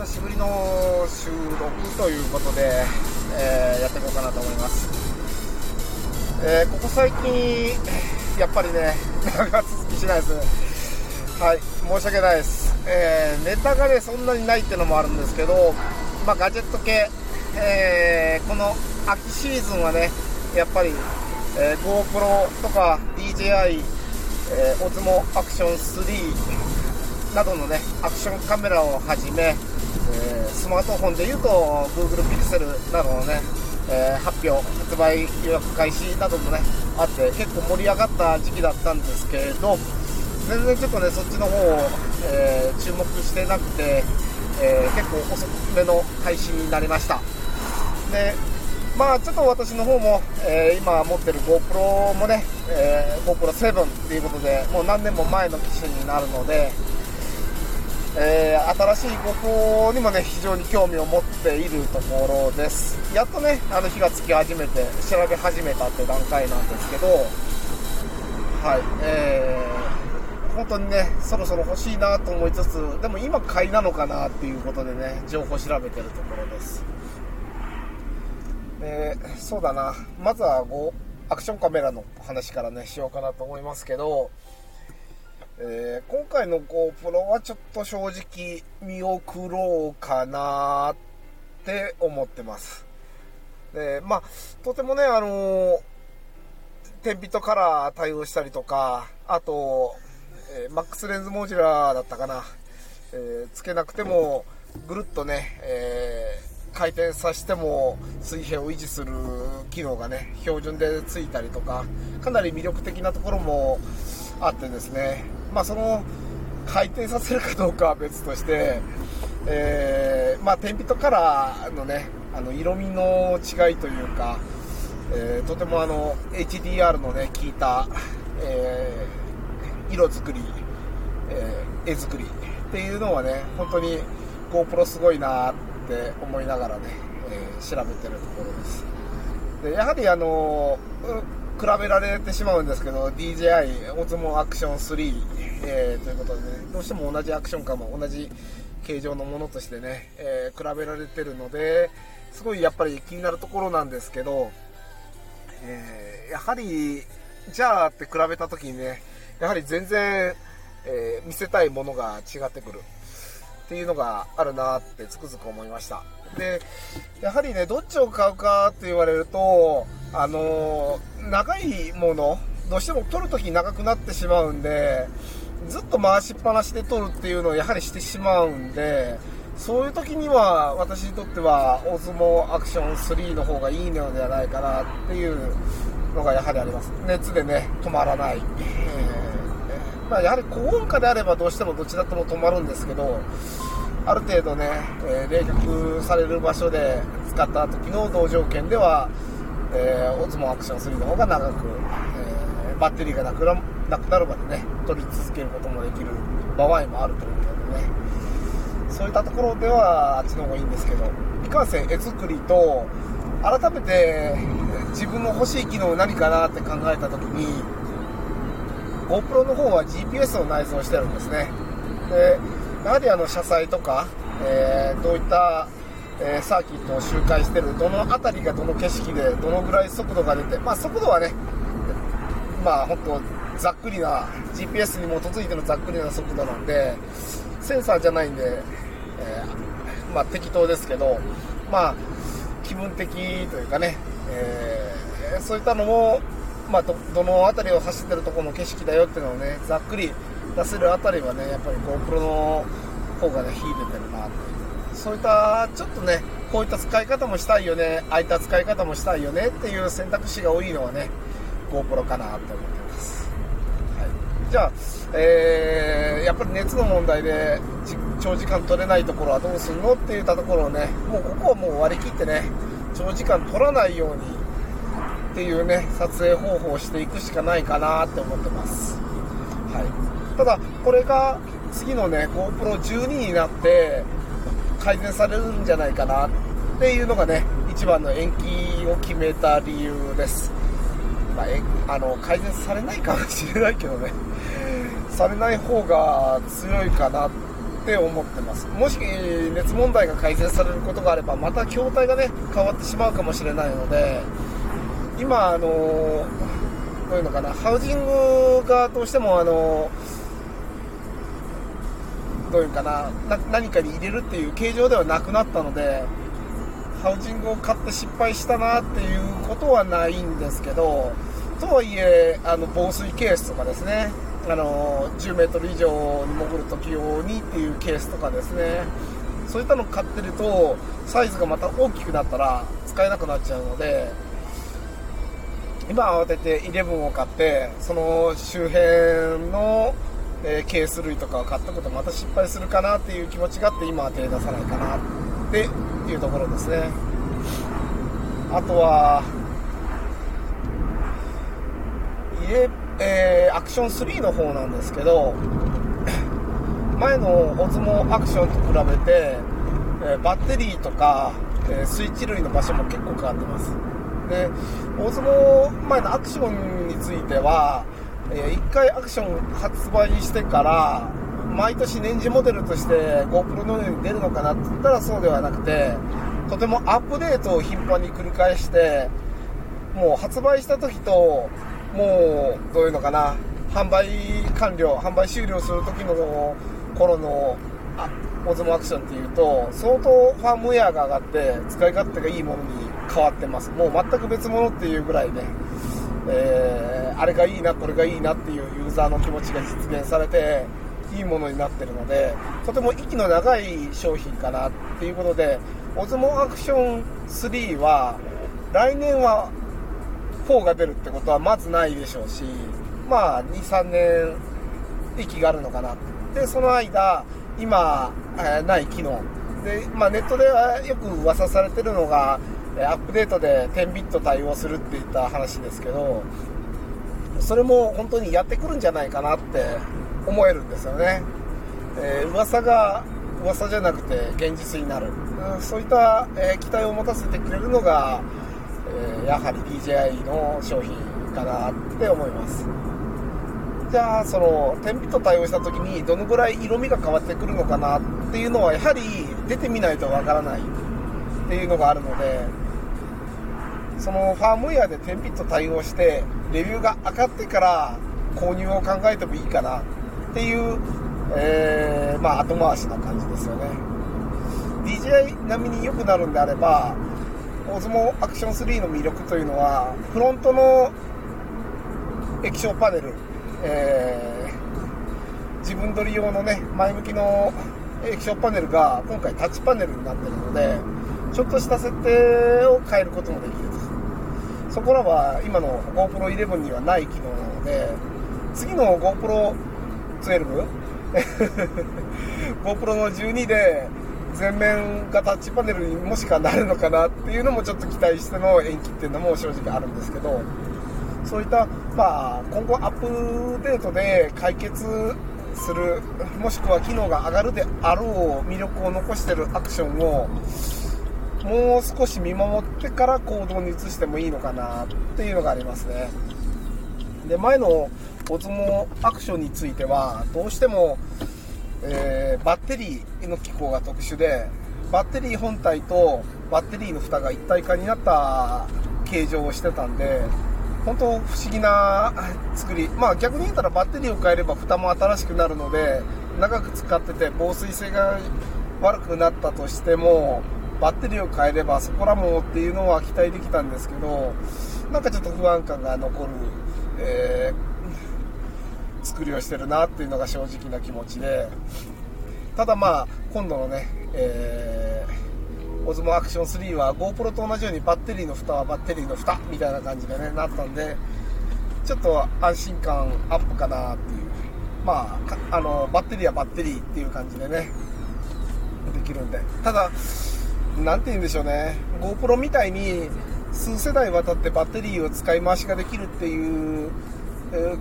久しぶりの収録ということで、えー、やっていこうかなと思います、えー、ここ最近やっぱりね長続きしないですはい申し訳ないです、えー、ネタがねそんなにないっていうのもあるんですけど、まあ、ガジェット系、えこの秋シーズンはねやっぱり、え GoPro とか DJI、えー、オズモアクション3などのねアクションカメラをはじめ、えー、スマートフォンでいうと Google Pixel などのね、えー、発表発売予約開始などもねあって結構盛り上がった時期だったんですけれど全然ちょっとねそっちの方を、えー、注目してなくて、え結構遅めの配信になりました。でまあちょっと私の方も、え今持ってる GoPro もね、え GoPro7 っていうことでもう何年も前の機種になるのでえー、新しい五行にもね非常に興味を持っているところです。やっとねあの火がつき始めて調べ始めたって段階なんですけどはいえー、本当にねそろそろ欲しいなと思いつつでも今買いなのかなっていうことでね情報調べてるところです。えー、そうだな。まずはアクションカメラの話からねしようかなと思いますけどえー、今回の GoPro はちょっと正直見送ろうかなって思ってます。で、まあ、とてもね、あのー、天日とカラー対応したりとか、あと、えー、マックスレンズモジュラーだったかな、え、つけなくても、ぐるっとね、え、回転させても水平を維持する機能がね、標準でついたりとか、かなり魅力的なところもあってですね、まあ、その回転させるかどうかは別として、えー、まあ、天日とカラーのねあの色味の違いというか、えー、とてもあの HDR のね効いた、えー、色作り、え絵作りっていうのはね本当に GoPro すごいなって思いながらね、え調べてるところです。でやはりあの比べられてしまうんですけど DJI オズモアクション3、えー、ということで、ね、どうしても同じアクションカも同じ形状のものとしてね、えー、比べられてるのですごいやっぱり気になるところなんですけど、えー、やはりじゃあって比べた時にねやはり全然、え見せたいものが違ってくるっていうのがあるなってつくづく思いました。でやはりねどっちを買うかって言われるとあの長いものどうしても撮るとき長くなってしまうんでずっと回しっぱなしで撮るっていうのをやはりしてしまうんでそういう時には私にとっては大相撲アクション3の方がいいのではないかなっていうのがやはりあります。熱でね止まらない、えー、まあ、やはり高温下であればどうしてもどちらとも止まるんですけどある程度ね、えー、冷却される場所で使った時の同条件ではえー、オズモアクション3の方が長く、えー、バッテリーがなくななくなるまでね取り続けることもできる場合もあるということでね。そういったところではあっちの方がいいんですけどいかんせん絵作りと改めて自分の欲しい機能何かなって考えた時に GoPro の方は GPS を内蔵してるんですね。でやはりあの車載とか、えー、どういったえー、サーキットを周回してるどの辺りがどの景色でどのぐらい速度が出て、まあ、速度はね、まあ、本当ざっくりな GPS に基づいてのざっくりな速度なんでセンサーじゃないんで、えー、まあ、適当ですけど、まあ、気分的というかね、えー、そういったのも、まあ、どの辺りを走ってるとこの景色だよっていうのをねざっくり出せる辺りはねやっぱり GoPro の方がね秀でてるなってそういったちょっとねこういった使い方もしたいよねああいった使い方もしたいよねっていう選択肢が多いのはね GoPro かなと思ってます、はい、じゃあ、えー、やっぱり熱の問題で長時間取れないところはどうするのって言ったところをねもうここはもう割り切ってね長時間取らないようにっていうね撮影方法をしていくしかないかなって思ってます、はい、ただこれが次のね GoPro12 になって改善されるんじゃないかなっていうのがね一番の延期を決めた理由です、まあ、あの改善されないかもしれないけどね。されない方が強いかなって思ってます。もし熱問題が改善されることがあればまた筐体がね変わってしまうかもしれないので今あのどういうのかな。ハウジングがどうしてもあのどういうかな何かに入れるっていう形状ではなくなったのでハウジングを買って失敗したなっていうことはないんですけどとはいえあの防水ケースとかですねあの10メートル以上に潜る時用にっていうケースとかですねそういったの買ってるとサイズがまた大きくなったら使えなくなっちゃうので今慌てて11を買ってその周辺の、えー、ケース類とかを買ったことまた失敗するかなっていう気持ちがあって今は手出さないかなっていうところですね。あとは家えー、アクション3の方なんですけど前のオズモアクションと比べて、えー、バッテリーとか、え、スイッチ類の場所も結構変わってます。でオズモ前のアクションについては、え1回アクション発売してから毎年年次モデルとして GoPro のように出るのかなって言ったらそうではなくてとてもアップデートを頻繁に繰り返してもう発売した時ともうどういうのかな販売完了販売終了する時の頃のあオズモアクションっていうと相当ファームウェアが上がって使い勝手がいいものに変わってます。もう全く別物っていうぐらいで、えー、あれがいいなこれがいいなっていうユーザーの気持ちが実現されていいものになってるのでとても息の長い商品かなっていうことでオズモアクション3は来年は4が出るってことはまずないでしょうし、まあ、2、3年息があるのかな。で、その間、今、えー、ない機能。で、まあ、ネットではよく噂されてるのが、アップデートで10ビット対応するっていった話ですけど、それも本当にやってくるんじゃないかなって思えるんですよね。えー、噂が噂じゃなくて現実になる。そういった、えー、期待を持たせてくれるのが、えやはり DJI の商品かなって思いますじゃあその10ビット対応した時にどのぐらい色味が変わってくるのかなっていうのはやはり出てみないとわからないっていうのがあるのでそのファームウェアで10ビット対応してレビューが上がってから購入を考えてもいいかなっていう、えー、まあ後回しな感じですよね。DJI 並みに良くなるんであればオズモアクション3の魅力というのはフロントの液晶パネル、えー、自分撮り用のね前向きの液晶パネルが今回タッチパネルになってるのでちょっとした設定を変えることもできる。そこらは今の GoPro11 にはない機能なので次の GoPro12 GoPro の12で前面がタッチパネルにもしかなるのかなっていうのもちょっと期待しての延期っていうのも正直あるんですけどそういった、まあ、今後アップデートで解決するもしくは機能が上がるであろう魅力を残してるアクションをもう少し見守ってから行動に移してもいいのかなっていうのがありますね。で前のオズモアクションについてはどうしてもえー、バッテリーの機構が特殊でバッテリー本体とバッテリーの蓋が一体化になった形状をしてたんで本当不思議な作り。まあ逆に言ったらバッテリーを変えれば蓋も新しくなるので長く使ってて防水性が悪くなったとしてもバッテリーを変えればそこらもっていうのは期待できたんですけどなんかちょっと不安感が残る、えー作りをしてるなっていうのが正直な気持ちでただまあ今度のね、えー、オズモアクション3は GoPro と同じようにバッテリーの蓋はバッテリーの蓋みたいな感じでねなったんでちょっと安心感アップかなっていう。まああのバッテリーはバッテリーっていう感じでねできるんで。ただ何て言うんでしょうね GoPro みたいに数世代渡ってバッテリーを使い回しができるっていう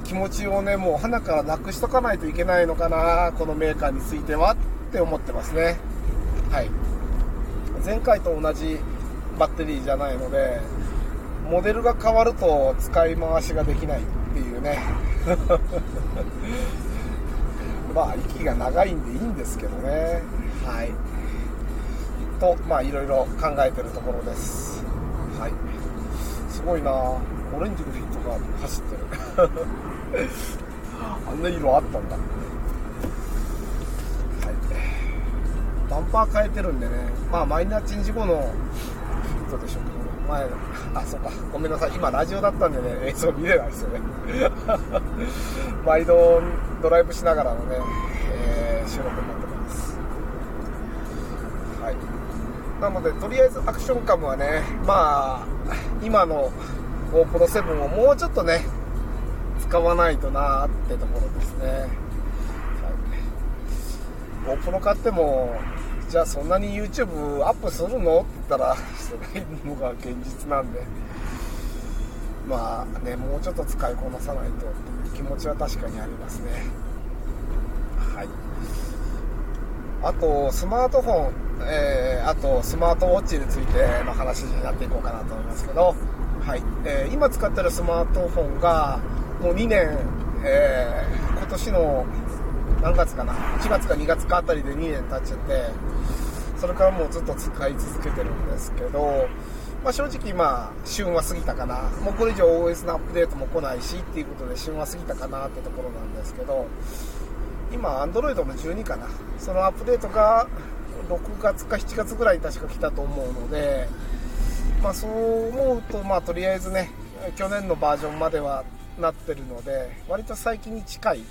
気持ちをね、もう鼻からなくしとかないといけないのかな、このメーカーについてはって思ってますね。はい。前回と同じバッテリーじゃないので、モデルが変わると使い回しができないっていうね。まあ息が長いんでいいんですけどねはいとまあいろいろ考えてるところです。はい。すごいな。オレンジのフィットが走ってる。あんな色あったんだ。はい。バンパー変えてるんでね。まあマイナーチェンジ後のフィットでしょうけど。前あそうか。ごめんなさい。今ラジオだったんでね映像見れないですよね。毎度ドライブしながらのね、えー、収録になってますはいなのでとりあえずアクションカムはねまあ今の GoPro7 をもうちょっとね使わないとなーってところですね、はい、GoPro 買ってもじゃあそんなに YouTube アップするのって言ったらしてないのが現実なんで。まあねもうちょっと使いこなさないとっていう気持ちは確かにありますねはいあとスマートフォン、えー、あとスマートウォッチについての話になっていこうかなと思いますけどはい、えー、今使ってるスマートフォンがもう2年、えー、今年の何月かな？1月か2月かあたりで2年経っちゃってそれからもうずっと使い続けてるんですけど、まあ、正直まあ旬は過ぎたかな。もうこれ以上 OS のアップデートも来ないしっていうことで旬は過ぎたかなってところなんですけど今 Android の12かな。そのアップデートが6月か7月ぐらいに確か来たと思うのでまあそう思うとまあとりあえずね去年のバージョンまではなってるので割と最近に近い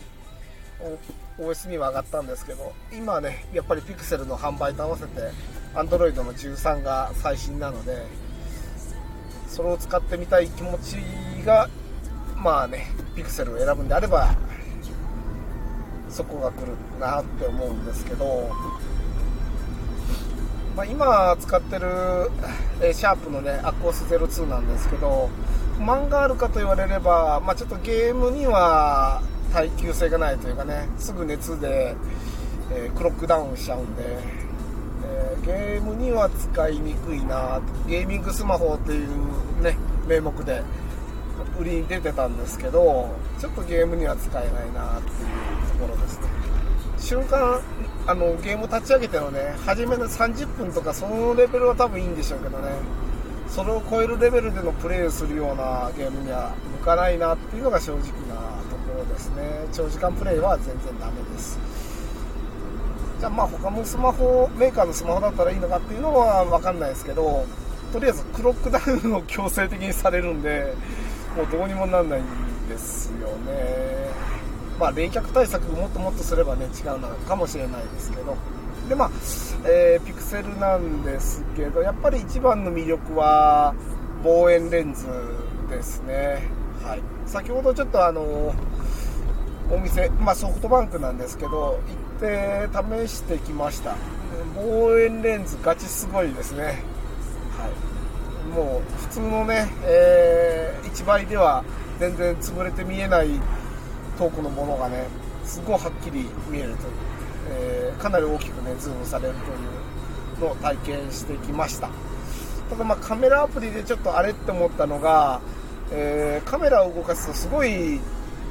OS には上がったんですけど今ねやっぱり Pixel の販売と合わせて Android の13が最新なのでそれを使ってみたい気持ちがまあね Pixel を選ぶんであればそこが来るなって思うんですけど、まあ、今使ってる、えシャープのねアコース02なんですけど不満があるかと言われれば、まあ、ちょっとゲームには耐久性がないというかねすぐ熱で、えー、クロックダウンしちゃうんで、えー、ゲームには使いにくいなゲーミングスマホっていうね名目で売りに出てたんですけどちょっとゲームには使えないなっていう。ところですね。瞬間あのゲーム立ち上げてのね初めの30分とかそのレベルは多分いいんでしょうけどね。それを超えるレベルでのプレーをするようなゲームには向かないなっていうのが正直なところですね。長時間プレイは全然ダメです。じゃあまあ他のスマホメーカーのスマホだったらいいのかっていうのは分かんないですけどとりあえずクロックダウンを強制的にされるんでもうどうにもなんないんですよね。まあ冷却対策もっともっとすればね違うのかもしれないですけど。でまあ、えー、ピクセルなんですけどやっぱり一番の魅力は望遠レンズですね。はい。先ほどちょっとあのお店、まあ、ソフトバンクなんですけど行って試してきました。望遠レンズガチすごいですね、はい、もう普通のね、えー、1倍では全然潰れて見えない遠くのものがねすごいはっきり見えるという、えー、かなり大きくねズームされるというのを体験してきました。ただまあカメラアプリでちょっとあれって思ったのが、えー、カメラを動かすとすごい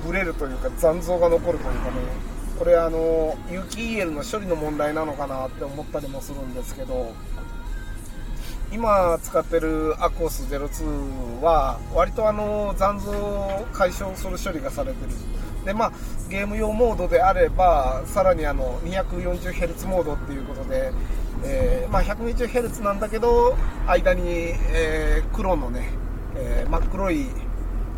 ブレるというか残像が残るというかねこれあの有機 EL の処理の問題なのかなって思ったりもするんですけど今使ってるアコース02は割とあの残像を解消する処理がされてる。でまあゲーム用モードであればさらにあの 240Hz モードっていうことで、えー、まあ、120Hz なんだけど間に、えー、黒のね、えー、真っ黒い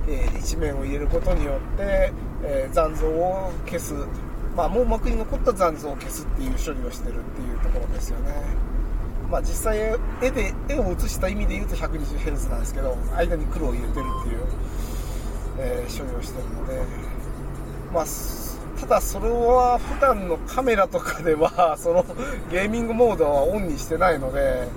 えー、一面を入れることによって、えー、残像を消す、まあ、網膜に残った残像を消すっていう処理をしてるっていうところですよね。まあ、実際絵で絵を写した意味で言うと 120Hz なんですけど間に黒を入れてるっていう、えー、処理をしてるので、まあ、ただそれは普段のカメラとかでは そのゲーミングモードはオンにしてないので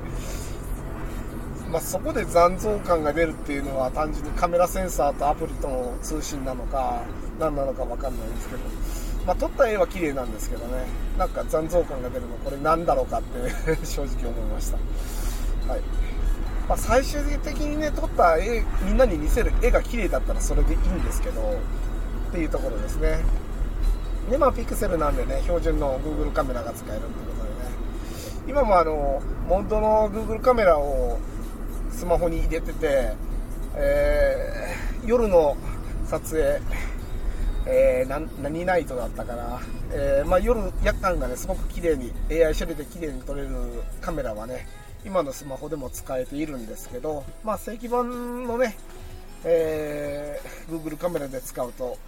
まあ、そこで残像感が出るっていうのは単純にカメラセンサーとアプリとの通信なのか何なのか分かんないんですけど、まあ、撮った絵は綺麗なんですけどね。なんか残像感が出るの。これ何だろうかって 正直思いました、はい。まあ、最終的にね撮った絵みんなに見せる絵が綺麗だったらそれでいいんですけどっていうところですね。でまあピクセルなんでね標準の Google カメラが使えるってことでね。今もあのモンドの Google カメラをスマホに入れてて、えー、夜の撮影えー、何ナイトだったかな、えー、まあ、夜、夜間がね、すごく綺麗に、AI 処理で綺麗に撮れるカメラはね、今のスマホでも使えているんですけど、まあ、正規版のね、えー、Google カメラで使うと、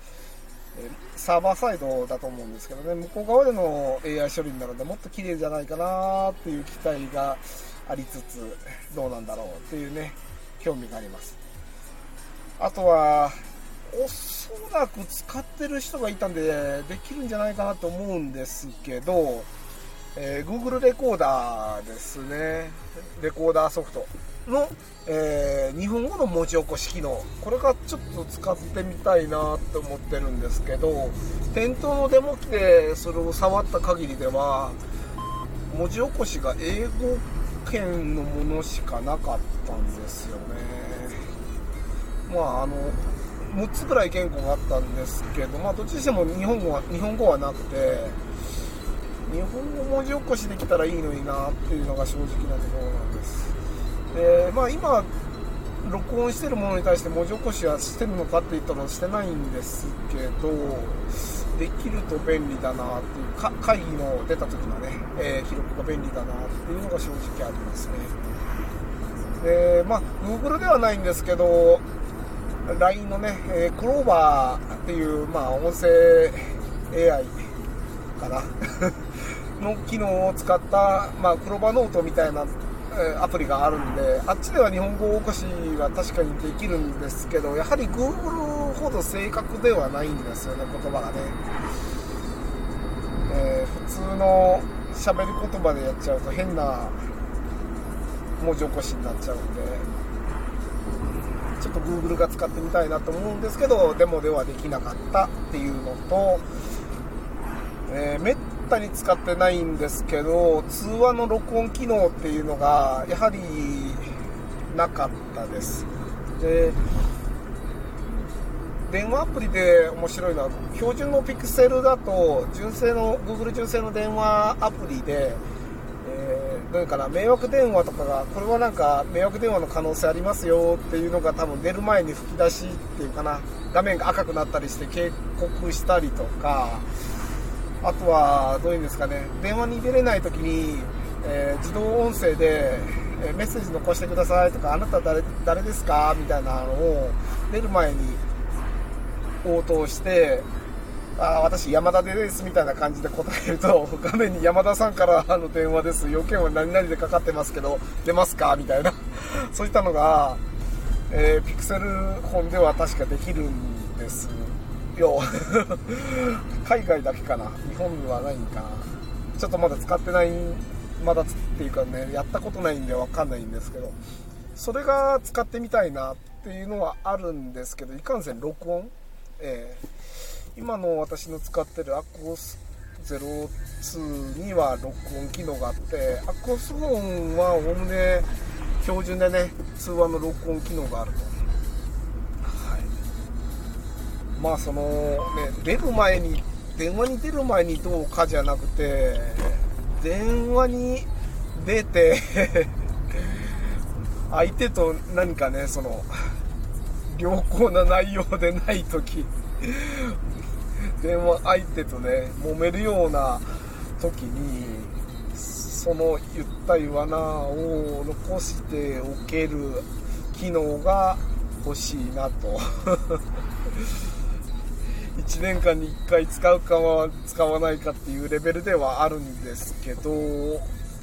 サーバーサイドだと思うんですけどね、向こう側での AI 処理になるので、もっと綺麗じゃないかなっていう期待がありつつ、どうなんだろうっていうね、興味があります。あとは、おそらく使ってる人がいたんで、できるんじゃないかなと思うんですけど、えー、Google レコーダーですね。レコーダーソフトの、えー、日本語の文字起こし機能。これがちょっと使ってみたいなって思ってるんですけど、店頭のデモ機でそれを触った限りでは、文字起こしが英語圏のものしかなかったんですよね。まあ、あの、6つぐらい言語があったんですけど、まあ、どっちにしても日本語は日本語はなくて、日本語文字起こしできたらいいのになっていうのが正直なところなんです。で、まあ、今、録音してるものに対して文字起こしはしてるのかって言ったらしてないんですけど、できると便利だなっていうか、会議の出た時のね、えー、記録が便利だなっていうのが正直ありますね。で、まあ、Google ではないんですけど、LINE のね、えー、クローバーっていう、まあ、音声 AI かな の機能を使った、まあ、クローバーノートみたいな、アプリがあるんで、あっちでは日本語起こしは確かにできるんですけど、やはり Google ほど正確ではないんですよね、言葉がね。えー、普通の喋り言葉でやっちゃうと変な文字起こしになっちゃうんで、ちょっと Google が使ってみたいなと思うんですけど、デモではできなかったっていうのと、えー、めったに使ってないんですけど、通話の録音機能っていうのが、やはりなかったです。で、電話アプリで面白いのは、標準の Pixel だと、純正の、Google 純正の電話アプリで、どういうかな、迷惑電話とかが、これはなんか迷惑電話の可能性ありますよっていうのが多分出る前に吹き出しっていうかな、画面が赤くなったりして警告したりとか、あとは、どういうんですかね、電話に出れない時に、えー、自動音声で、え、メッセージ残してくださいとか、あなた誰誰ですかみたいなのを出る前に応答して、あ私、山田ですみたいな感じで答えると、画面に山田さんからの電話です、要件は何々でかかってますけど、出ますかみたいな、そういったのが、えー、ピクセル本では確かできるんです。よ。海外だけかな、日本にはないんかな。ちょっとまだ使ってない、まだっていうかね、やったことないんでわかんないんですけど、それが使ってみたいなっていうのはあるんですけど、いかんせん録音、えー今の私の使ってるアコス02には録音機能があってアコースフォンはおおむね標準でね通話の録音機能があると、まあそのね出る前に電話に出る前にどうかじゃなくて電話に出て 相手と何かねその良好な内容でない時電話相手とね揉めるような時にその言った言わなを残しておける機能が欲しいなと。1年間に1回使うかは使わないかっていうレベルではあるんですけど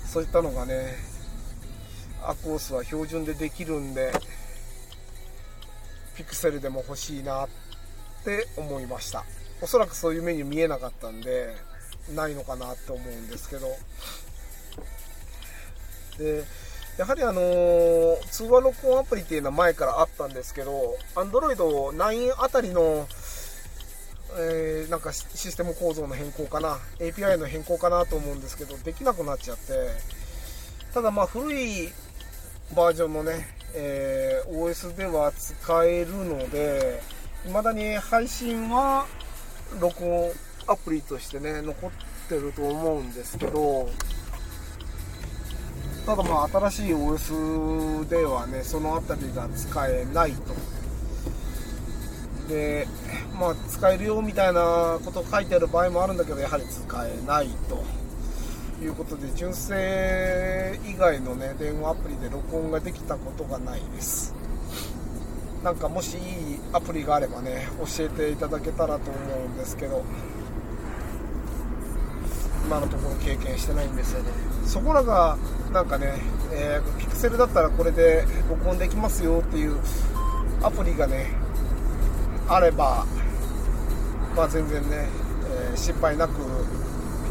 そういったのがねアコースは標準でできるんでピクセルでも欲しいなって思いました。おそらくそういうメニュー見えなかったんでないのかなって思うんですけど。でやはりあのー、通話録音アプリっていうのは前からあったんですけど Android 9あたりのえー、なんかシステム構造の変更かな。API の変更かなと思うんですけどできなくなっちゃって。ただまあ古いバージョンのね、えー、OS では使えるので未だに配信は録音アプリとしてね残ってると思うんですけどただまあ新しい OS ではねその辺りが使えないと。でまあ使えるよみたいなこと書いてある場合もあるんだけどやはり使えないと。いうことで純正以外のね電話アプリで録音ができたことがないです。なんかもしいいアプリがあればね教えていただけたらと思うんですけど。今のところ経験してないんですよね。そこらがなんかね、えー、ピクセルだったらこれで録音できますよっていうアプリがねあればまあ全然ね、えー、失敗なく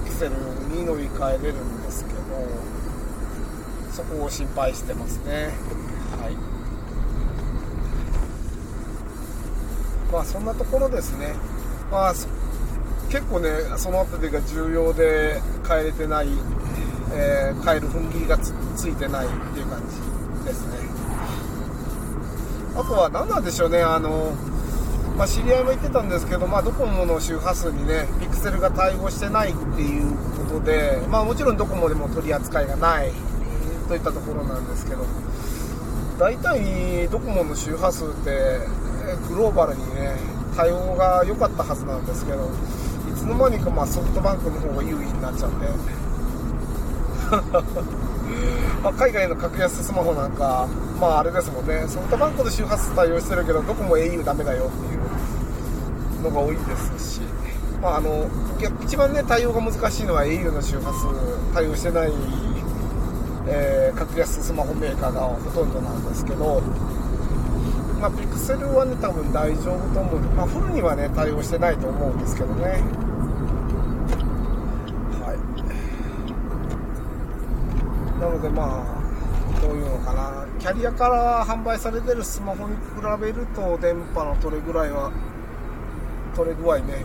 ピクセルに乗り換えれるんですけどそこを心配してますね。はい。まあそんなところですね、まあ、結構ねその辺りが重要で帰れてない、えー、帰る踏ん切りがつついてないっていう感じですね。あとは何なんでしょうね。あのまあ、知り合いも言ってたんですけど、まあ、ドコモの周波数にね、ピクセルが対応してないっていうことで、まあ、もちろんドコモでも取り扱いがないといったところなんですけど、大体ドコモの周波数ってグローバルにね対応が良かったはずなんですけどいつの間にかまあソフトバンクの方が優位になっちゃって。ま海外の格安スマホなんかまああれですもんね。ソフトバンクの周波数対応してるけどどこも au ダメだよっていうのが多いですしまああの一番ね対応が難しいのは au の周波数対応してない、えー、格安スマホメーカーがほとんどなんですけどまあ、ピクセルはね、多分大丈夫と思う。まあ、フルにはね、対応してないと思うんですけどね。はい。なので、まあ、どういうのかな。キャリアから販売されてるスマホに比べると、電波の取れぐらいは、取れ具合ね、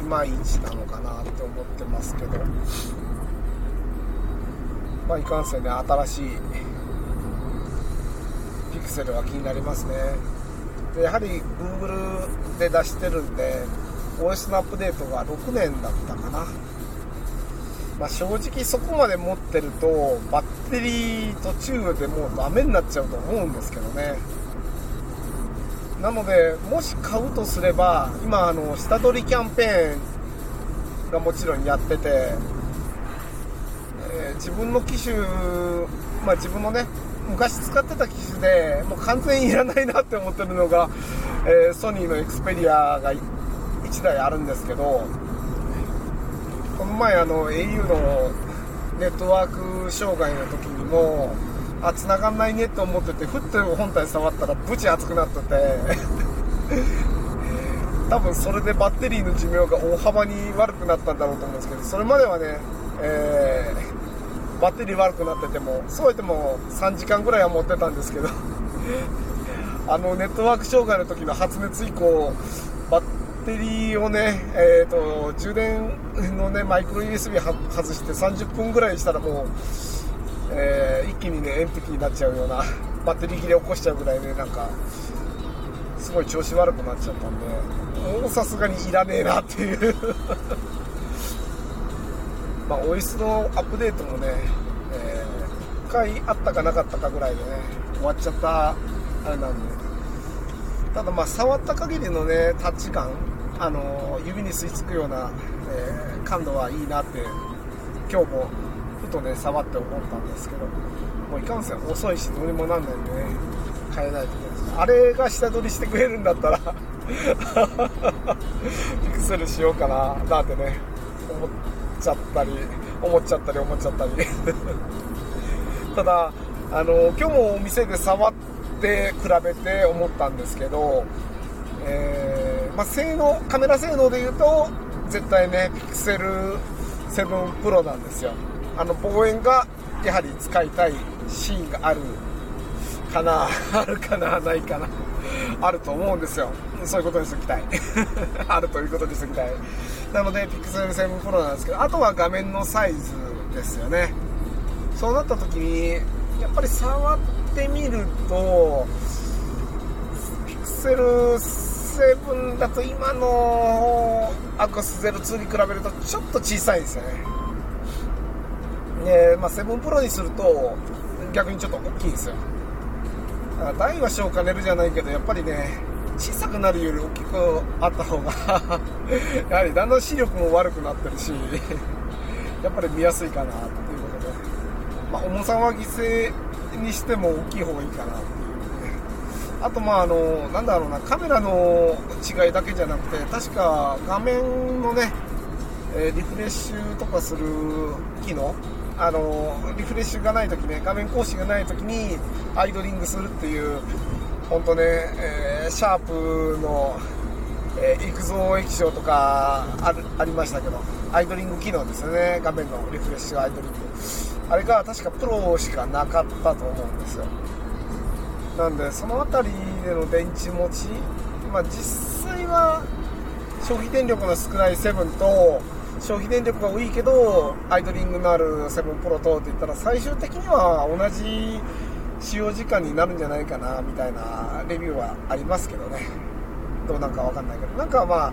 いまいちなのかなって思ってますけど。まあ、いかんせんね、新しい、ピクセルは気になりますね。でやはり Google で出してるんで OS のアップデートが6年だったかな、まあ、正直そこまで持ってるとバッテリー途中でもうダメになっちゃうと思うんですけどね。なのでもし買うとすれば今あの下取りキャンペーンがもちろんやってて、えー、自分の機種まあ自分のね昔使ってた機種でもう完全にいらないなって思ってるのが、えー、ソニーのエクスペリアが1台あるんですけどこの前あの au のネットワーク障害の時にもあ繋がんないねって思っててふっと本体触ったらブチ熱くなってて。多分それでバッテリーの寿命が大幅に悪くなったんだろうと思うんですけどそれまではね、えーバッテリー悪くなっててもそうやっても3時間ぐらいは持ってたんですけど あのネットワーク障害の時の発熱以降バッテリーをね、えーと、充電のねマイクロ USB 外して30分ぐらいしたらもう、えー、一気にね煙突になっちゃうようなバッテリー切れ起こしちゃうぐらいねなんかすごい調子悪くなっちゃったんでもうさすがにいらねえなっていう。まあ、OS のアップデートもね、えー、1回あったかなかったかぐらいでね、終わっちゃったあれなんで、ただまあ、触った限りのね、タッチ感、あの指に吸い付くような、えー、感度はいいなって、今日もとね、触って思ったんですけど、もういかんせん遅いし、どうにもなんないんでね、変えないといけないです。あれが下取りしてくれるんだったらピクセルしようかな、なんてね、思っ。ちゃったり思っちゃったり思っちゃったり ただあの今日もお店で触って比べて思ったんですけど、えー、まあ、性能カメラ性能で言うと絶対ねピクセル7 Pro なんですよあの望遠がやはり使いたいシーンがあるかな あるかなないかなあると思うんですよ。そういうことにしときたい。あるということにしときたい。なので Pixel 7 Pro なんですけどあとは画面のサイズですよね。そうなった時にやっぱり触ってみると Pixel 7だと今のアクス02に比べるとちょっと小さいですよね。で、まあ、7プロにすると逆にちょっと大きいんですよ。大は小兼ねるじゃないけどやっぱりね小さくなるより大きくあった方が やはりだんだん視力も悪くなってるしやっぱり見やすいかなっていうことで、まあ、重さは犠牲にしても大きい方がいいかなっていうあとまああのなんだろうなカメラの違いだけじゃなくて確か画面のねリフレッシュとかする機能あのリフレッシュがない時ね画面更新がない時にアイドリングするっていう本当ね、えー、シャープの、えー、育像液晶とかあありましたけどアイドリング機能ですよね画面のリフレッシュアイドリング。あれが確かプロしかなかったと思うんですよ。なんでその辺りでの電池持ちまあ実際は消費電力の少ない7と消費電力が多いけどアイドリングのある7プロとって言ったら最終的には同じ使用時間になるんじゃないかなみたいなレビューはありますけどね。どうなんかわかんないけど。なんかまあ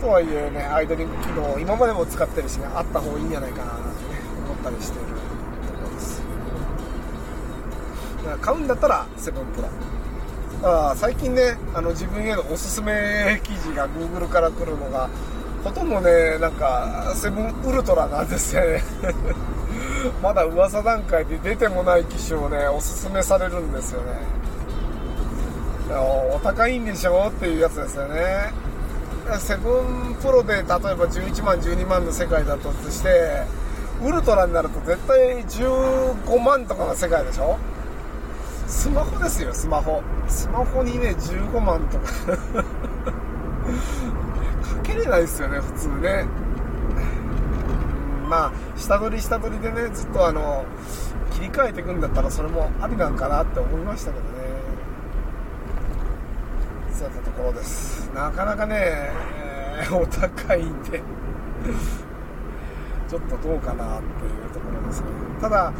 とはいえねアイドリング機能今までも使ってるしねあった方がいいんじゃないかなってね思ったりしているところです。だから買うんだったら7プロ。あ最近ねあの自分へのおすすめ記事が Google から来るのがほとんどねなんかセブンウルトラなんですよね。まだ噂段階で出てもない機種をねおすすめされるんですよね。お高いんでしょっていうやつですよね。セブンプロで例えば11万12万の世界だとしてウルトラになると絶対15万とかの世界でしょ？スマホですよスマホ。スマホにね15万とか。ないですよね普通ね。まあ下取り下取りでねずっとあの切り替えていくんだったらそれもありなんかなって思いましたけどね。そういったところです。なかなかね、え、お高いんで。ちょっとどうかなっていうところですね。ただ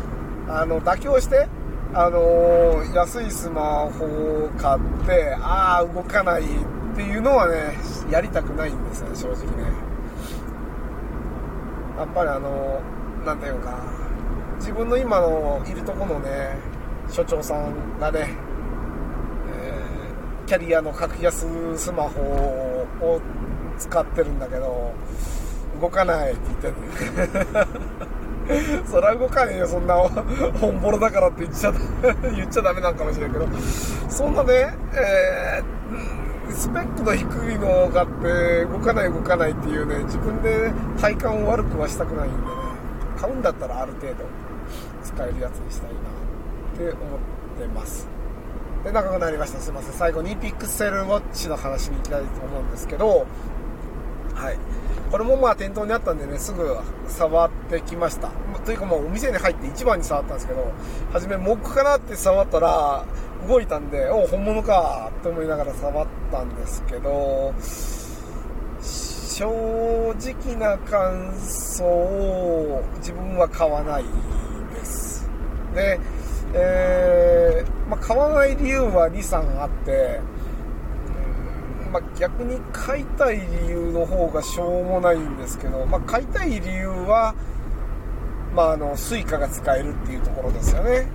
あの妥協してあのー、安いスマホを買ってああ動かないってていうのはねやりたくないんですよね正直ね。やっぱりあの何ていうか自分の今のいるとこのね所長さんがね、えー、キャリアの格安スマホを使ってるんだけど動かないって言ってる そりゃ動かねえよそんな本ボロだからって言っちゃ 言っちゃダメなんかもしれんけど。そんなね、えースペックの低いのを買って動かない動かないっていうね自分で体感を悪くはしたくないんでね買うんだったらある程度使えるやつにしたいなって思ってます。で長くなりました。すいません。最後にピクセルウォッチの話に行きたいと思うんですけどはい。これもまあ店頭にあったんでねすぐ触ってきました。というかもうお店に入って一番に触ったんですけど初めモックかなって触ったら動いたんでお本物かって思いながら触ったんですけど正直な感想を自分は買わないです。で、えー、まあ、買わない理由は23あってまあ、逆に買いたい理由の方がしょうもないんですけど、まあ、買いたい理由は、まあ、あの Suica が使えるっていうところですよね、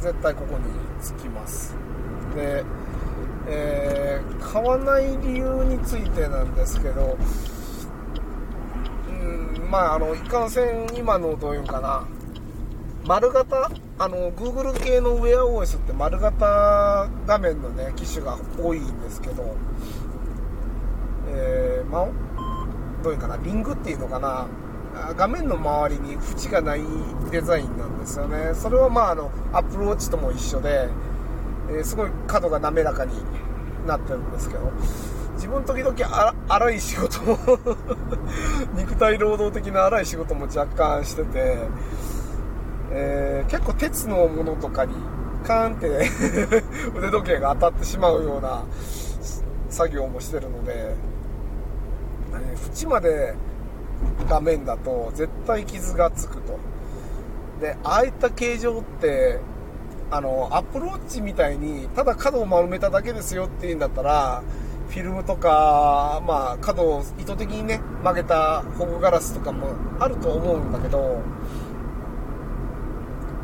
絶対ここにつきます。で、えー、買わない理由についてなんですけどうんまああのいかんせん今のどういうかな。丸型？あの Google 系の WearOS って丸型画面のね機種が多いんですけどえー、まあどういうかな？リングっていうのかな？画面の周りに縁がないデザインなんですよね。それはまああの Apple Watch とも一緒で、えー、すごい角が滑らかになってるんですけど。自分時々荒い仕事も 肉体労働的な荒い仕事も若干しててえー、結構鉄のものとかにカーンって腕時計が当たってしまうような作業もしてるので、縁まで画面だと絶対傷がつくと。でああいった形状ってあのアプローチみたいにただ角を丸めただけですよっていうんだったらフィルムとか、まあ、角を意図的にね曲げた保護ガラスとかもあると思うんだけど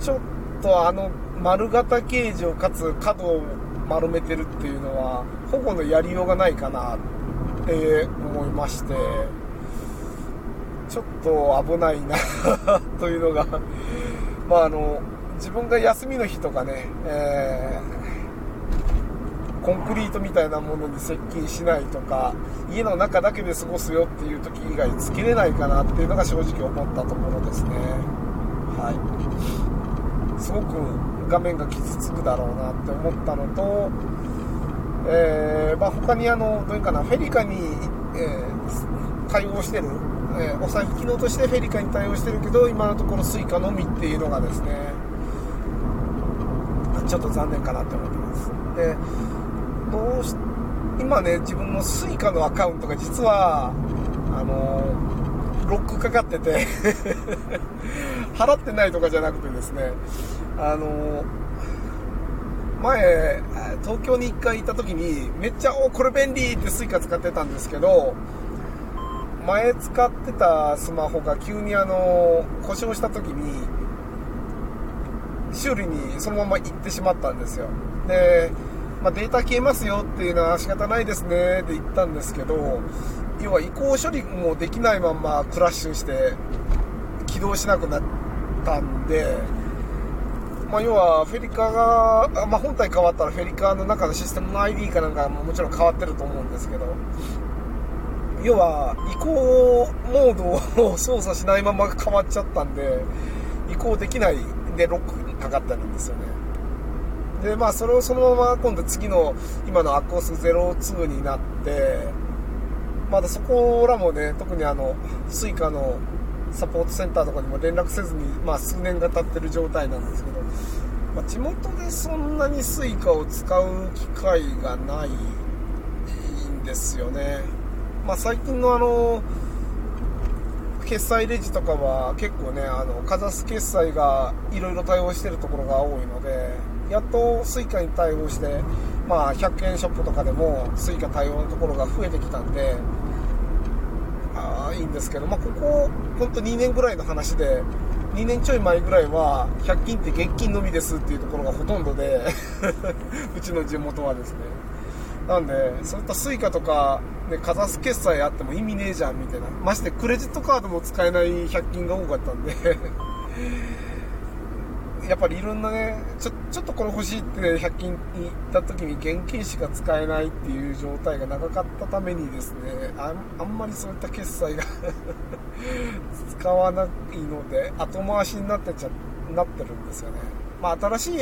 ちょっとあの丸型形状かつ角を丸めてるっていうのは保護のやりようがないかなって思いまして。ちょっと危ないな というのがまああの自分が休みの日とかね、えー、コンクリートみたいなものに接近しないとか家の中だけで過ごすよっていう時以外つけれないかなっていうのが正直思ったところですね。はい。すごく画面が傷つくだろうなって思ったのと、えー、まあ、他にあのどういうかなフェリカに、えー、対応してるえー、お財布機能としてフェリカに対応してるけど今のところ Suica のみっていうのがですねちょっと残念かなって思ってます。でどうし今ね自分の Suica のアカウントが実はあの、ロックかかってて 払ってないとかじゃなくてですねあの前、東京に1回行った時に、めっちゃ、お、これ便利って Suica 使ってたんですけど、前使ってたスマホが急にあの故障した時に修理にそのまま行ってしまったんですよ。で、まあ、データ消えますよっていうのは仕方ないですねって言ったんですけど要は移行処理もできないままクラッシュして起動しなくなったんで、まあ、要はフェリカが、まあ、本体変わったらフェリカの中のシステムの ID かなんかももちろん変わってると思うんですけど要は移行モードを操作しないまま変わっちゃったんで移行できないでロックにかかってるんですよね。でまあそれをそのまま今度次の今のアコース02になってまだそこらもね特にあの Suica のサポートセンターとかにも連絡せずに、まあ、数年が経ってる状態なんですけど、まあ、地元でそんなに Suica を使う機会がないんですよね。まあ、最近のあの決済レジとかは結構ねあのかざす決済がいろいろ対応してるところが多いのでやっと Suica に対応して、まあ、100円ショップとかでも Suica 対応のところが増えてきたんであいいんですけど、まあ、ここ本当2年ぐらいの話で2年ちょい前ぐらいは100均って現金のみですっていうところがほとんどで うちの地元はですね。なんでそういった Suica とかでかざす決済あっても意味ねえじゃんみたいな。ましてクレジットカードも使えない100均が多かったんで。やっぱりいろんなねちょちょっとこれ欲しいって100均に行った時に現金しか使えないっていう状態が長かったためにですねああんまりそういった決済が 使わないので後回しになってちゃなってるんですよね。まあ新しい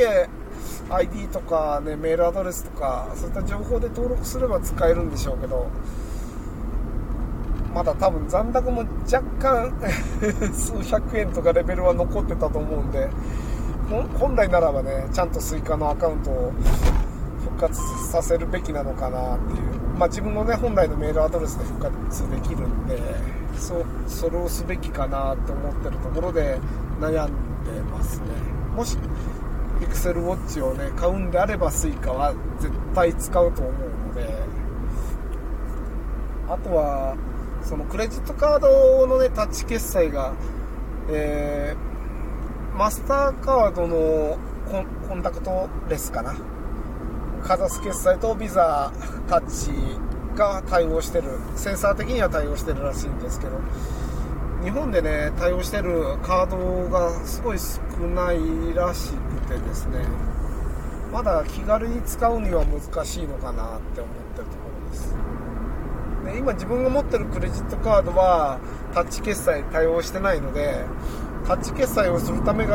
ID とか、ね、メールアドレスとかそういった情報で登録すれば使えるんでしょうけどまだ多分残高も若干 数百円とかレベルは残ってたと思うんで本来ならばねちゃんと Suica のアカウントを復活させるべきなのかなっていう、まあ、自分のね本来のメールアドレスで復活できるんでそそれをすべきかなって思ってるところで悩んでますね。もしピクセルウォッチをね買うんであれば Suica は絶対使うと思うのであとはそのクレジットカードのねタッチ決済が、えー、マスターカードのコンタクトレスかな。かざす決済とビザタッチが対応してる。センサー的には対応してるらしいんですけど。日本でね対応してるカードがすごい少ないらしくてですね。まだ気軽に使うには難しいのかなって思ってるところです。で今自分が持ってるクレジットカードはタッチ決済対応してないのでタッチ決済をするために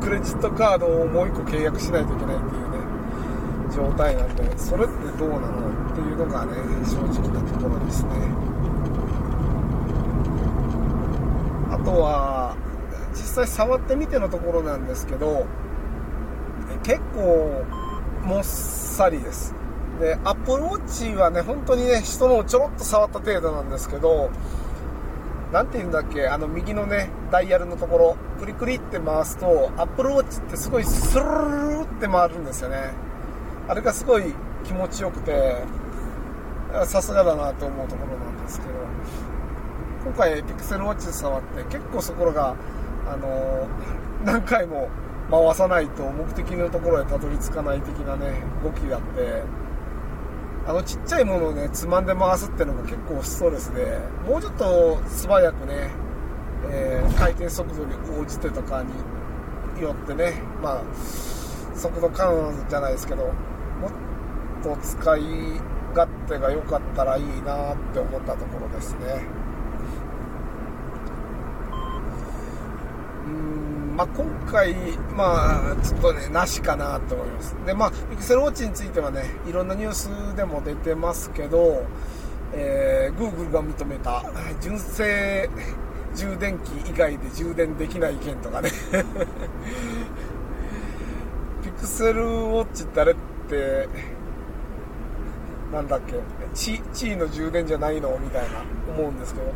クレジットカードをもう1個契約しないといけないっていうね状態なんでそれってどうなのっていうのがね正直なところですね。とは実際触ってみてのところなんですけど結構もっさりです。で Apple Watch はね本当にね人のちょろっと触った程度なんですけど何て言うんだっけあの右のねダイヤルのところクリクリって回すと Apple Watch ってすごいスルルルって回るんですよね。あれがすごい気持ちよくてさすがだなと思うところなんですけど。今回ピクセルウォッチで触って結構そこがあの何回も回さないと目的のところへたどり着かない的なね動きがあってあのちっちゃいものをねつまんで回すっていうのが結構ストレスでもうちょっと素早くね、えー、回転速度に応じてとかによってねまあ速度感じゃないですけどもっと使い勝手が良かったらいいなって思ったところですね。まあ、今回、まあ、ちょっとね、なしかなと思います。で、まあ、ピクセルウォッチについてはね、いろんなニュースでも出てますけど、えー、Google が認めた純正充電器以外で充電できない件とかね。ピクセルウォッチってあれって、なんだっけ、地位の充電じゃないの？みたいな思うんですけど、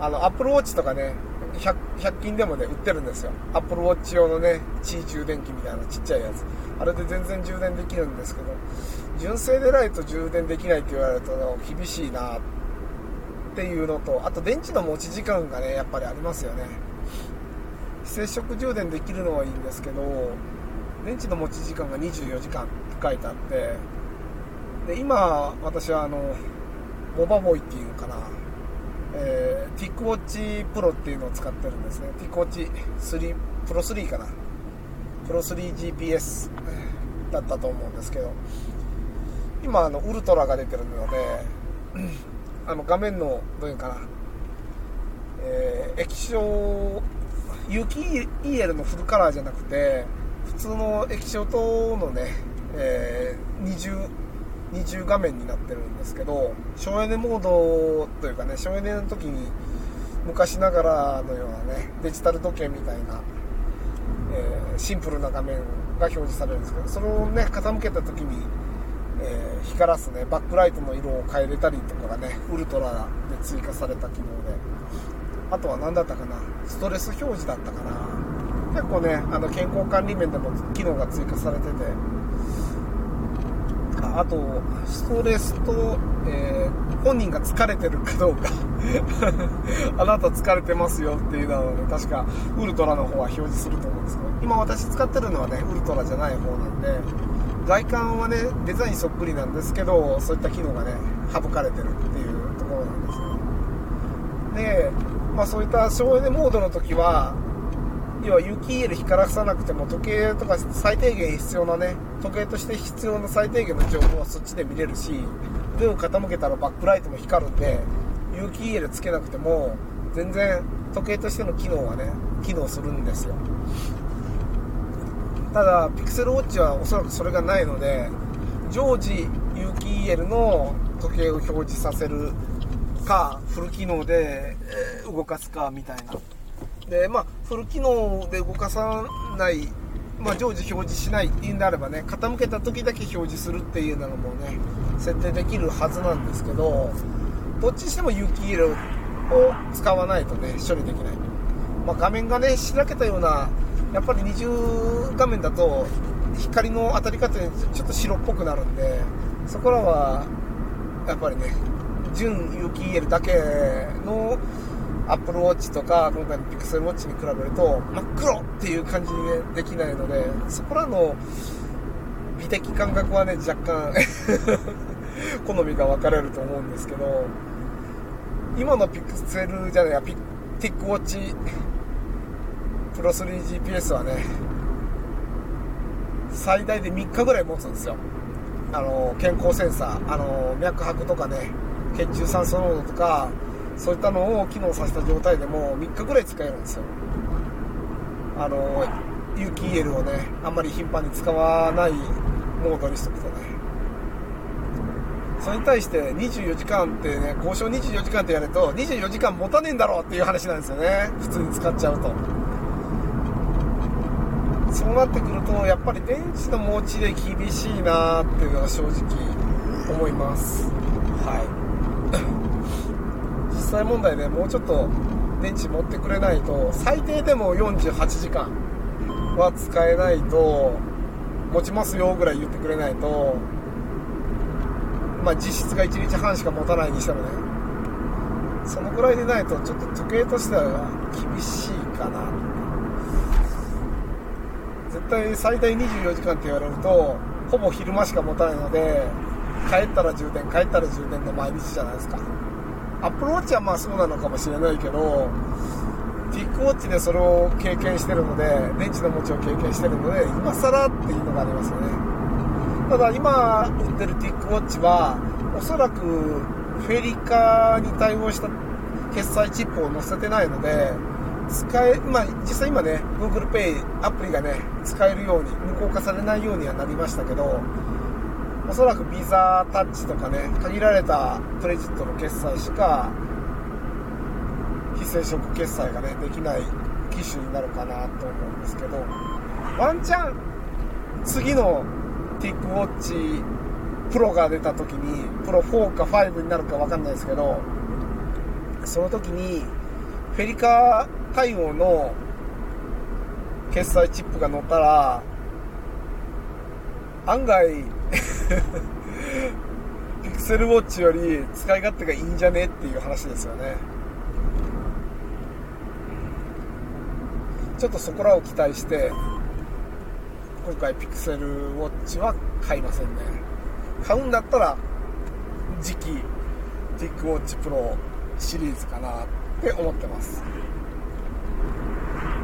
あの、Apple Watch とかね、100, 100均でもね、売ってるんですよ。アップルウォッチ用のね、地位充電器みたいなちっちゃいやつ。あれで全然充電できるんですけど、純正でないと充電できないって言われると厳しいなっていうのと、あと電池の持ち時間がね、やっぱりありますよね。非接触充電できるのはいいんですけど、電池の持ち時間が24時間って書いてあって、で、今、私はあの、モバボイっていうのかな、えー、ティックウォッチプロっていうのを使ってるんですね。ティックウォッチ3、プロ3かな。プロ 3GPS だったと思うんですけど、今、あの、ウルトラが出てるので、あの、画面の、どういうかな、えー、液晶、有機 EL のフルカラーじゃなくて、普通の液晶灯のね、えー、二重二重画面になってるんですけど省エネモードというかね省エネの時に昔ながらのようなねデジタル時計みたいな、えー、シンプルな画面が表示されるんですけどそれをね傾けた時に、えー、光らすねバックライトの色を変えれたりとかがねウルトラで追加された機能で。あとは何だったかなストレス表示だったかな。結構ねあの健康管理面でも機能が追加されててあと、ストレスと、えー、本人が疲れてるかどうか あなた疲れてますよっていうのはね、確かウルトラの方は表示すると思うんですけど、今私使ってるのはね、ウルトラじゃない方なんで、外観はね、デザインそっくりなんですけど、そういった機能がね、省かれてるっていうところなんですね。で、まあそういった省エネモードの時は、要は有機 EL 光らさなくても時計とか最低限必要なね時計として必要な最低限の情報はそっちで見れるし腕を傾けたらバックライトも光るんで有機 EL つけなくても全然時計としての機能はね機能するんですよ。ただピクセルウォッチはおそらくそれがないので常時有機 EL の時計を表示させるかフル機能で動かすかみたいな。で、まあ、フル機能で動かさない、まあ、常時表示しないっていうんであればね、傾けた時だけ表示するっていうのもね、設定できるはずなんですけど、どっちにしても有機 EL を使わないとね、処理できない。まあ、画面がね、しらけたような、やっぱり二重画面だと、光の当たり方にちょっと白っぽくなるんで、そこらは、やっぱりね、純有機 EL だけのアップルウォッチとか今回のピクセルウォッチに比べると真っ黒っていう感じに、ね、できないのでそこらの美的感覚はね若干 好みが分かれると思うんですけど今のピクセルじゃないやピティックウォッチプロ 3GPS はね最大で3日ぐらい持つんですよ。あの健康センサーあの脈拍とかね血中酸素濃度とかそういったのを機能させた状態でも3日ぐらい使えるんですよ。あの有機 EL をねあんまり頻繁に使わないモードにしとくとね。それに対して24時間ってね交渉24時間ってやると24時間持たねえんだろうっていう話なんですよね。普通に使っちゃうと。そうなってくるとやっぱり電池の持ちで厳しいなっていうのが正直思います。はい。際問題ねもうちょっと電池持ってくれないと最低でも48時間は使えないと持ちますよぐらい言ってくれないとまあ、実質が1日半しか持たないにしてもね。そのぐらいでないとちょっと時計としては厳しいかな。絶対最大24時間って言われるとほぼ昼間しか持たないので帰ったら充電帰ったら充電の毎日じゃないですか。アップルウォッチはまあそうなのかもしれないけどティックウォッチでそれを経験してるので電池の持ちを経験してるので今更っていうのがありますよね。ただ今売ってるティックウォッチはおそらくフェリカに対応した決済チップを載せてないので使え、まあ、実際今ね Google Pay アプリがね使えるように無効化されないようにはなりましたけどおそらくビザタッチとかね限られたクレジットの決済しか非接触決済がねできない機種になるかなと思うんですけどワンチャン次のティックウォッチプロが出た時にプロ4か5になるか分かんないですけどその時にフェリカ対応の決済チップが載ったら案外ピクセルウォッチより使い勝手がいいんじゃねっていう話ですよね。ちょっとそこらを期待して今回ピクセルウォッチは買いませんね。買うんだったら次期ティックウォッチプロシリーズかなって思ってます。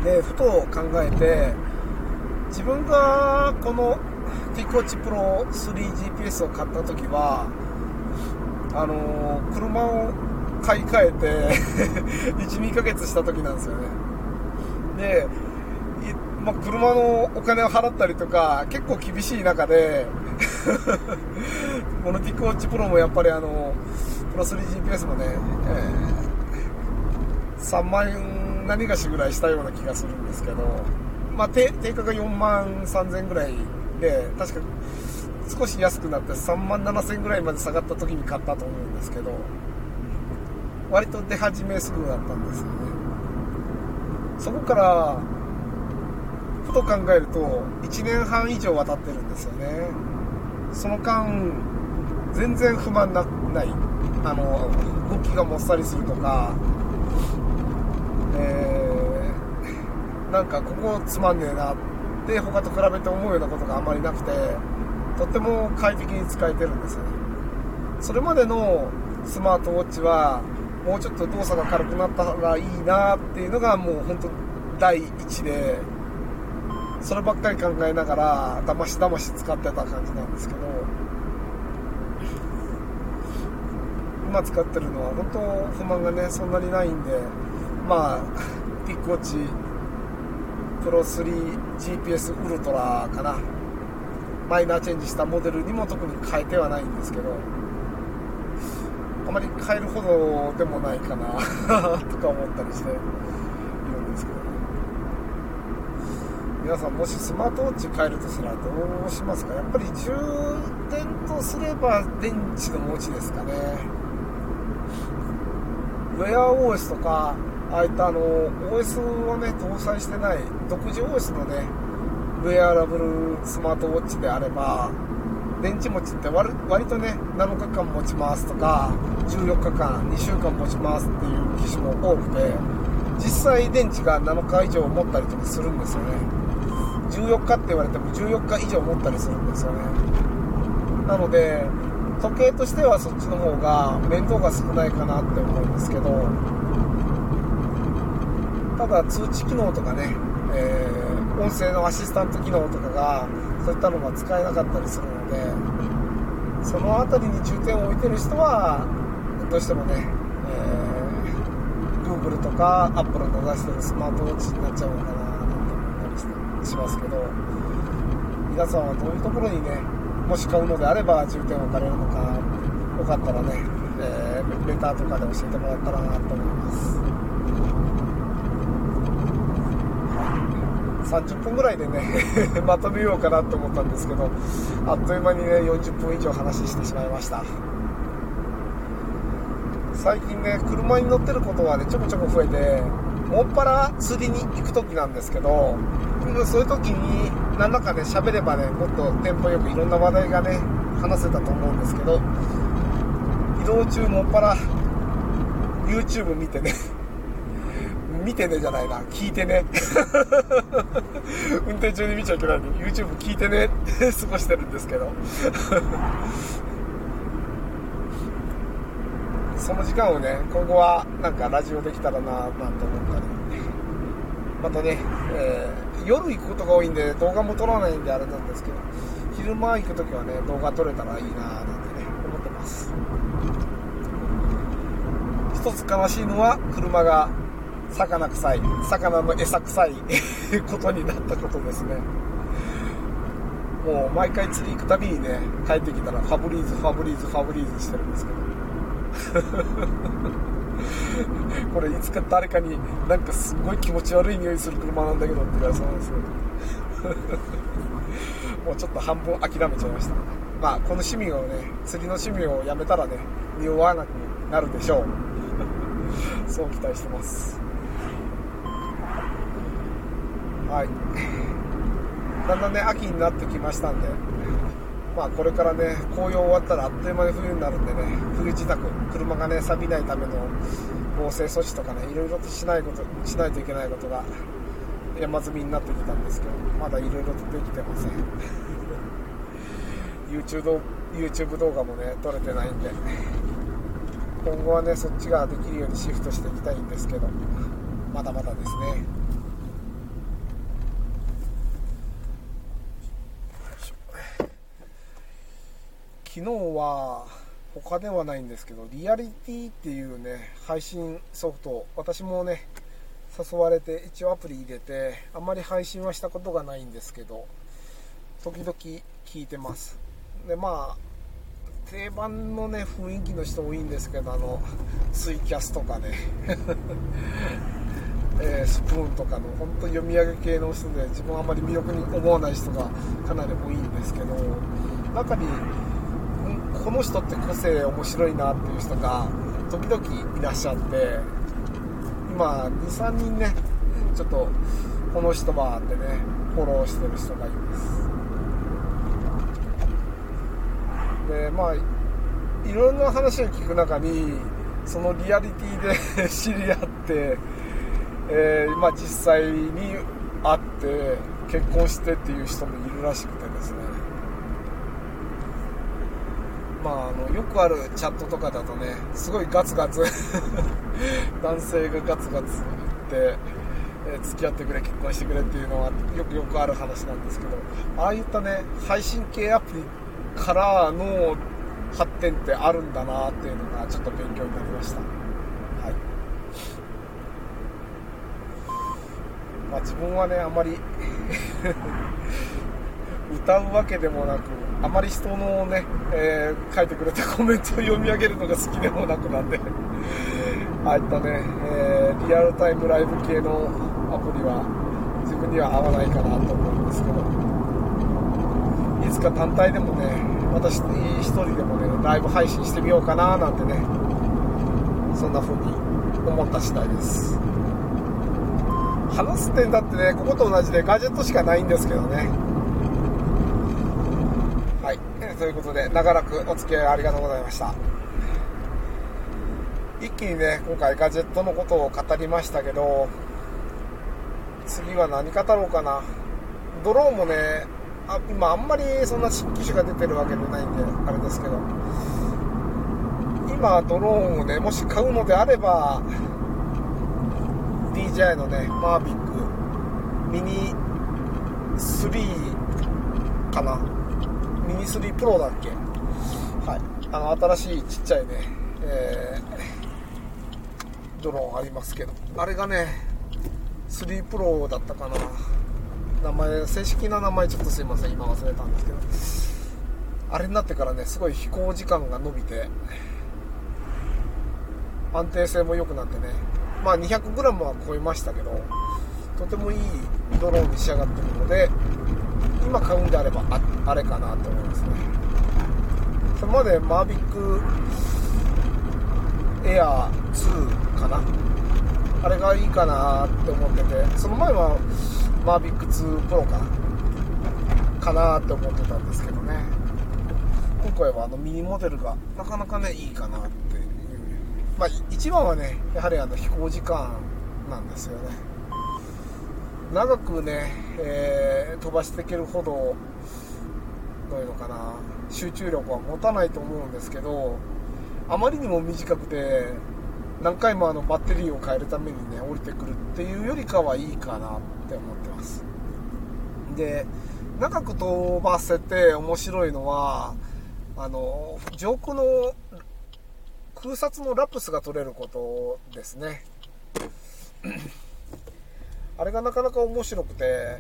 でふと考えて自分がこのティックウォッチプロ 3GPS を買った時はあのー、車を買い替えて 12ヶ月した時なんですよね。で、ま、車のお金を払ったりとか結構厳しい中で このティックウォッチプロもやっぱりあのプロ 3GPS もね、えー、3万円何がしぐらいしたような気がするんですけど、まあ、定価が4万3000ぐらいで確か少し安くなって3万7000円ぐらいまで下がった時に買ったと思うんですけど割と出始めすぐだったんですよね。そこからふと考えると1年半以上は経ってるんですよね。その間全然不満なない。あの動きがもっさりするとかえー、なんかここつまんねえなってで他と比べて思うようなことがあまりなくてとっても快適に使えてるんですよね。それまでのスマートウォッチはもうちょっと動作が軽くなったらいいなっていうのがもう本当第一でそればっかり考えながらだましだまし使ってた感じなんですけど今使ってるのは本当不満がねそんなにないんでまあピックウォッチプロ 3GPS ウルトラかな。マイナーチェンジしたモデルにも特に変えてはないんですけどあまり変えるほどでもないかな とか思ったりしているんですけど。皆さんもしスマートウォッチ変えるとしたらどうしますか？やっぱり充電とすれば電池の持ちですかね。ウェア OS とかああいったあの OS をね搭載してない独自 OS のねウェアラブルスマートウォッチであれば電池持ちって割とね7日間持ちますとか14日間2週間持ちますっていう機種も多くて実際電池が7日以上持ったりとかするんですよね。14日って言われても14日以上持ったりするんですよね。なので時計としてはそっちの方が面倒が少ないかなって思うんですけどただ通知機能とかね、えー、音声のアシスタント機能とかがそういったのが使えなかったりするのでその辺りに重点を置いてる人はどうしてもね、えー、Google とか Apple の出してるスマートウォッチになっちゃうのかななんて思ったりしますけど皆さんはどういうところにねもし買うのであれば重点を置かれるのかよかったらね、えー、レターとかで教えてもらったらなと思います。30分ぐらいでね まとめようかなと思ったんですけどあっという間にね40分以上話してしまいました。最近ね車に乗ってることはねちょこちょこ増えてもっぱら釣りに行く時なんですけどそういう時に何らかね喋ればねもっとテンポよくいろんな話題がね話せたと思うんですけど移動中もっぱら YouTube 見てね見てねじゃないな。聞いてね。運転中に見ちゃいけないんで YouTube 聞いてね。っ て過ごしてるんですけど。その時間をね今後はなんかラジオできたらななんて思ったり。またね、えー、夜行くことが多いんで動画も撮らないんであれなんですけど昼間行く時はね動画撮れたらいいななんてね思ってます。一つ悲しいのは車が魚臭い魚の餌臭い ことになったことですね。もう毎回釣り行くたびにね帰ってきたらファブリーズファブリーズファブリーズしてるんですけど。これいつか誰かになんかすごい気持ち悪い匂いする車なんだけどって言われそうなんですけど。もうちょっと半分諦めちゃいました。まあこの趣味をね釣りの趣味をやめたらね匂わなくなるでしょう。そう期待してます。はい。だんだんね秋になってきましたんで。まあこれからね紅葉終わったらあっという間に冬になるんでね冬支度車がね錆びないための防水措置とかねいろいろとしないことしないといけないことが山積みになってきたんですけどまだいろいろとできてません。YouTube, YouTube 動画もね撮れてないんで。今後はねそっちができるようにシフトしていきたいんですけどまだまだですね。昨日は他ではないんですけどリアリティっていうね配信ソフト私もね誘われて一応アプリ入れてあんまり配信はしたことがないんですけど時々聞いてます。でまあ定番のね雰囲気の人多いんですけどあのツイキャスとかね。えー、スプーンとかの本当読み上げ系の人で自分はあんまり魅力に思わない人がかなり多いんですけど中にこの人って個性面白いなっていう人が時々いらっしゃって今23人ねちょっとこの人はってねフォローしてる人がいます。でまあいろんな話を聞く中にそのリアリティで 知り合って、えー、まあ、実際に会って結婚してっていう人もいるらしくてですね。まあ、あのよくあるチャットとかだとねすごいガツガツ 男性がガツガツ言って、えー、付き合ってくれ結婚してくれっていうのはよくよくある話なんですけどああいったね配信系アプリからの発展ってあるんだなっていうのがちょっと勉強になりました。はいまあ、自分はねあまり歌うわけでもなくあまり人のね、えー、書いてくれたコメントを読み上げるのが好きでもなくなんで ああいったね、えー、リアルタイムライブ系のアプリは自分には合わないかなと思うんですけどいつか単体でもね私一人でもねライブ配信してみようかななんてねそんな風に思った次第です。話す点だってねここと同じでガジェットしかないんですけどね、ということで長らくお付き合いありがとうございました。一気にね今回ガジェットのことを語りましたけど次は何語ろうかな。ドローンもねあ今あんまりそんな新機種が出てるわけじゃないんであれですけど。今ドローンをねもし買うのであれば DJI のねマービックミニ3かな。ミニ3プロだっけ？はい。あの新しいちっちゃいね、えー、ドローンありますけど。あれがね3プロだったかな。名前正式な名前ちょっとすいません。今忘れたんですけど。あれになってからねすごい飛行時間が伸びて安定性も良くなってね。まあ 200g は超えましたけどとてもいいドローンに仕上がってるので今買うんであればああれかなと思いますね。それまでマービックエアー2かな。あれがいいかなって思っててその前はマービック2プロかかなって思ってたんですけどね。今回はあのミニモデルがなかなかねいいかなっていう。まあ一番はねやはりあの飛行時間なんですよね。長くね、えー、飛ばしていけるほどどういうのかな。集中力は持たないと思うんですけどあまりにも短くて何回もあのバッテリーを変えるためにね降りてくるっていうよりかはいいかなって思ってます。で長く飛ばせて面白いのはあの上空の空撮のラプスが取れることですね。あれがなかなか面白くて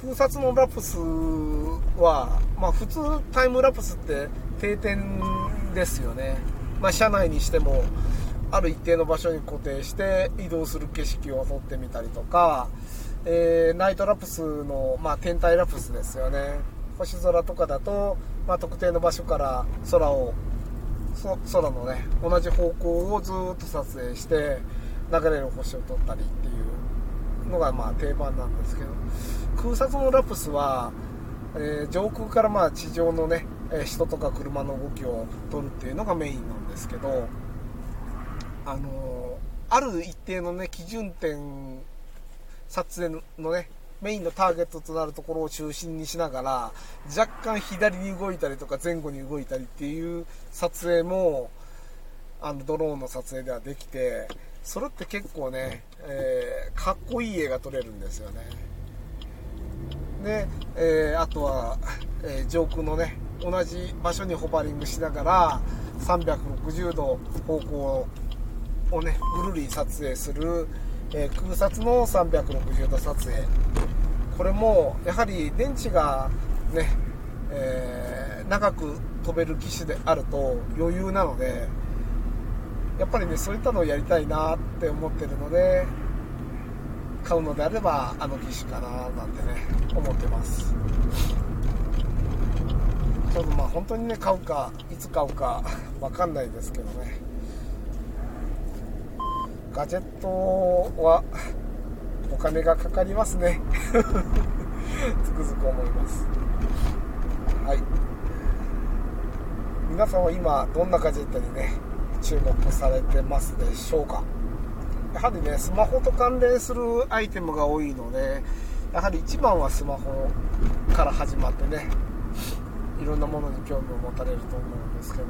空撮のラプスは、まあ、普通タイムラプスって定点ですよね、まあ、車内にしてもある一定の場所に固定して移動する景色を撮ってみたりとか、えー、ナイトラプスの、まあ、天体ラプスですよね。星空とかだと、まあ、特定の場所から空を空のね同じ方向をずっと撮影して流れる星を撮ったりっていうのがまあ定番なんですけど空撮のラプスは、えー、上空からまあ地上のね人とか車の動きを撮るっていうのがメインなんですけどあのある一定のね基準点撮影のねメインのターゲットとなるところを中心にしながら若干左に動いたりとか前後に動いたりっていう撮影もあのドローンの撮影ではできてそれって結構ね、えー、かっこいい絵が撮れるんですよね。で、えー、あとは、えー、上空のね同じ場所にホバリングしながら360度方向をねぐるり撮影する、えー、空撮の360度撮影。これもやはり電池がね、えー、長く飛べる機種であると余裕なのでやっぱりねそういったのをやりたいなって思ってるので買うのであればあの機種かななんてね思ってます。ちょっとまあ本当にね買うかいつ買うか分かんないですけどね。ガジェットはお金がかかりますね。つくづく思います。はい。皆さんは今どんなガジェットにね注目されてますでしょうか。やはりねスマホと関連するアイテムが多いのでやはり一番はスマホから始まってねいろんなものに興味を持たれると思うんですけど。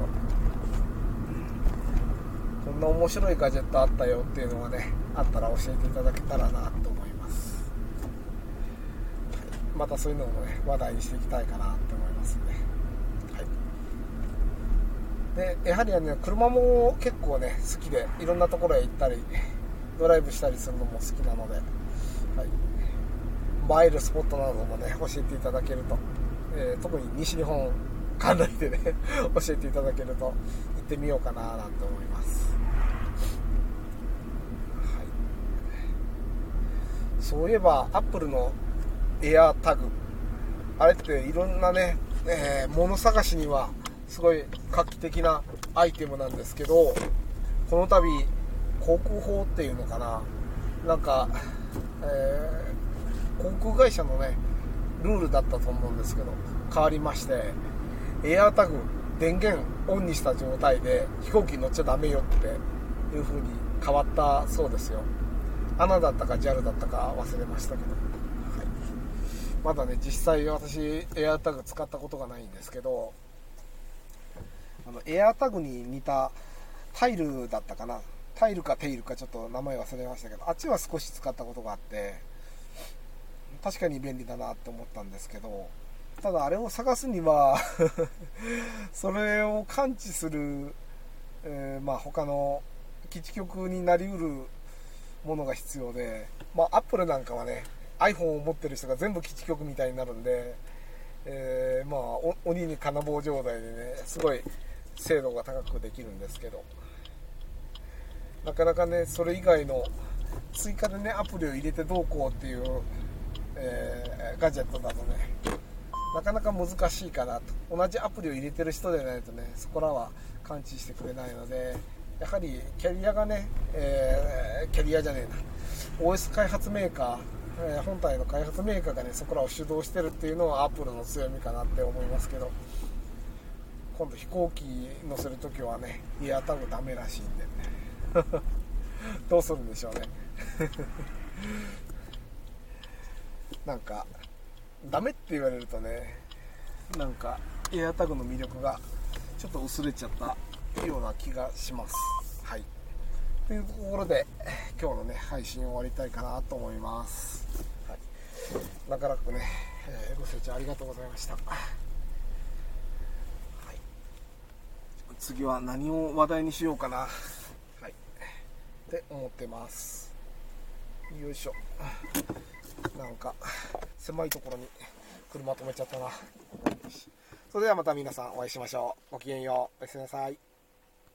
こんな面白いガジェットあったよっていうのがねあったら教えていただけたらなと思います。またそういうのもね話題にしていきたいかなって思いますね。でやはりね車も結構ね好きでいろんなところへ行ったりドライブしたりするのも好きなので、はい、映えるスポットなどもね教えていただけると、えー、特に西日本関連でね 教えていただけると行ってみようかななんて思います。はい。そういえばアップルのエアタグあれっていろんなね、えー、物探しにはすごい画期的なアイテムなんですけどこの度航空法っていうのかな。なんか、えー、航空会社のねルールだったと思うんですけど変わりましてエアタグ電源オンにした状態で飛行機に乗っちゃダメよっていう風に変わったそうですよ。ANA だったか JAL だったか忘れましたけど、はい、まだね実際私エアタグ使ったことがないんですけどのエアタグに似たタイルだったかな。タイルかテイルかちょっと名前忘れましたけどあっちは少し使ったことがあって確かに便利だなって思ったんですけどただあれを探すには それを感知する、えー、まあ他の基地局になりうるものが必要で、まあ、アップルなんかはね iPhone を持ってる人が全部基地局みたいになるんで、えー、まあ鬼に金棒状態でねすごい精度が高くできるんですけど。なかなかねそれ以外の追加でねアプリを入れてどうこうっていう、えー、ガジェットだとねなかなか難しいかなと。同じアプリを入れてる人でないとねそこらは感知してくれないのでやはりキャリアがね、えー、キャリアじゃねえな。OS 開発メーカー、えー、本体の開発メーカーがねそこらを主導してるっていうのはアップルの強みかなって思いますけど。今度飛行機乗せるときはねエアタグダメらしいんで どうするんでしょうね。なんかダメって言われるとねなんかエアタグの魅力がちょっと薄れちゃったような気がします。はい。というところで今日のね配信終わりたいかなと思います、はい、長らくね、えー、ご清聴ありがとうございました、はい、次は何を話題にしようかな。はい。って思ってます。よいしょ。なんか狭いところに車止めちゃったな。それではまた皆さんお会いしましょう。ごきげんよう。おやすみなさい。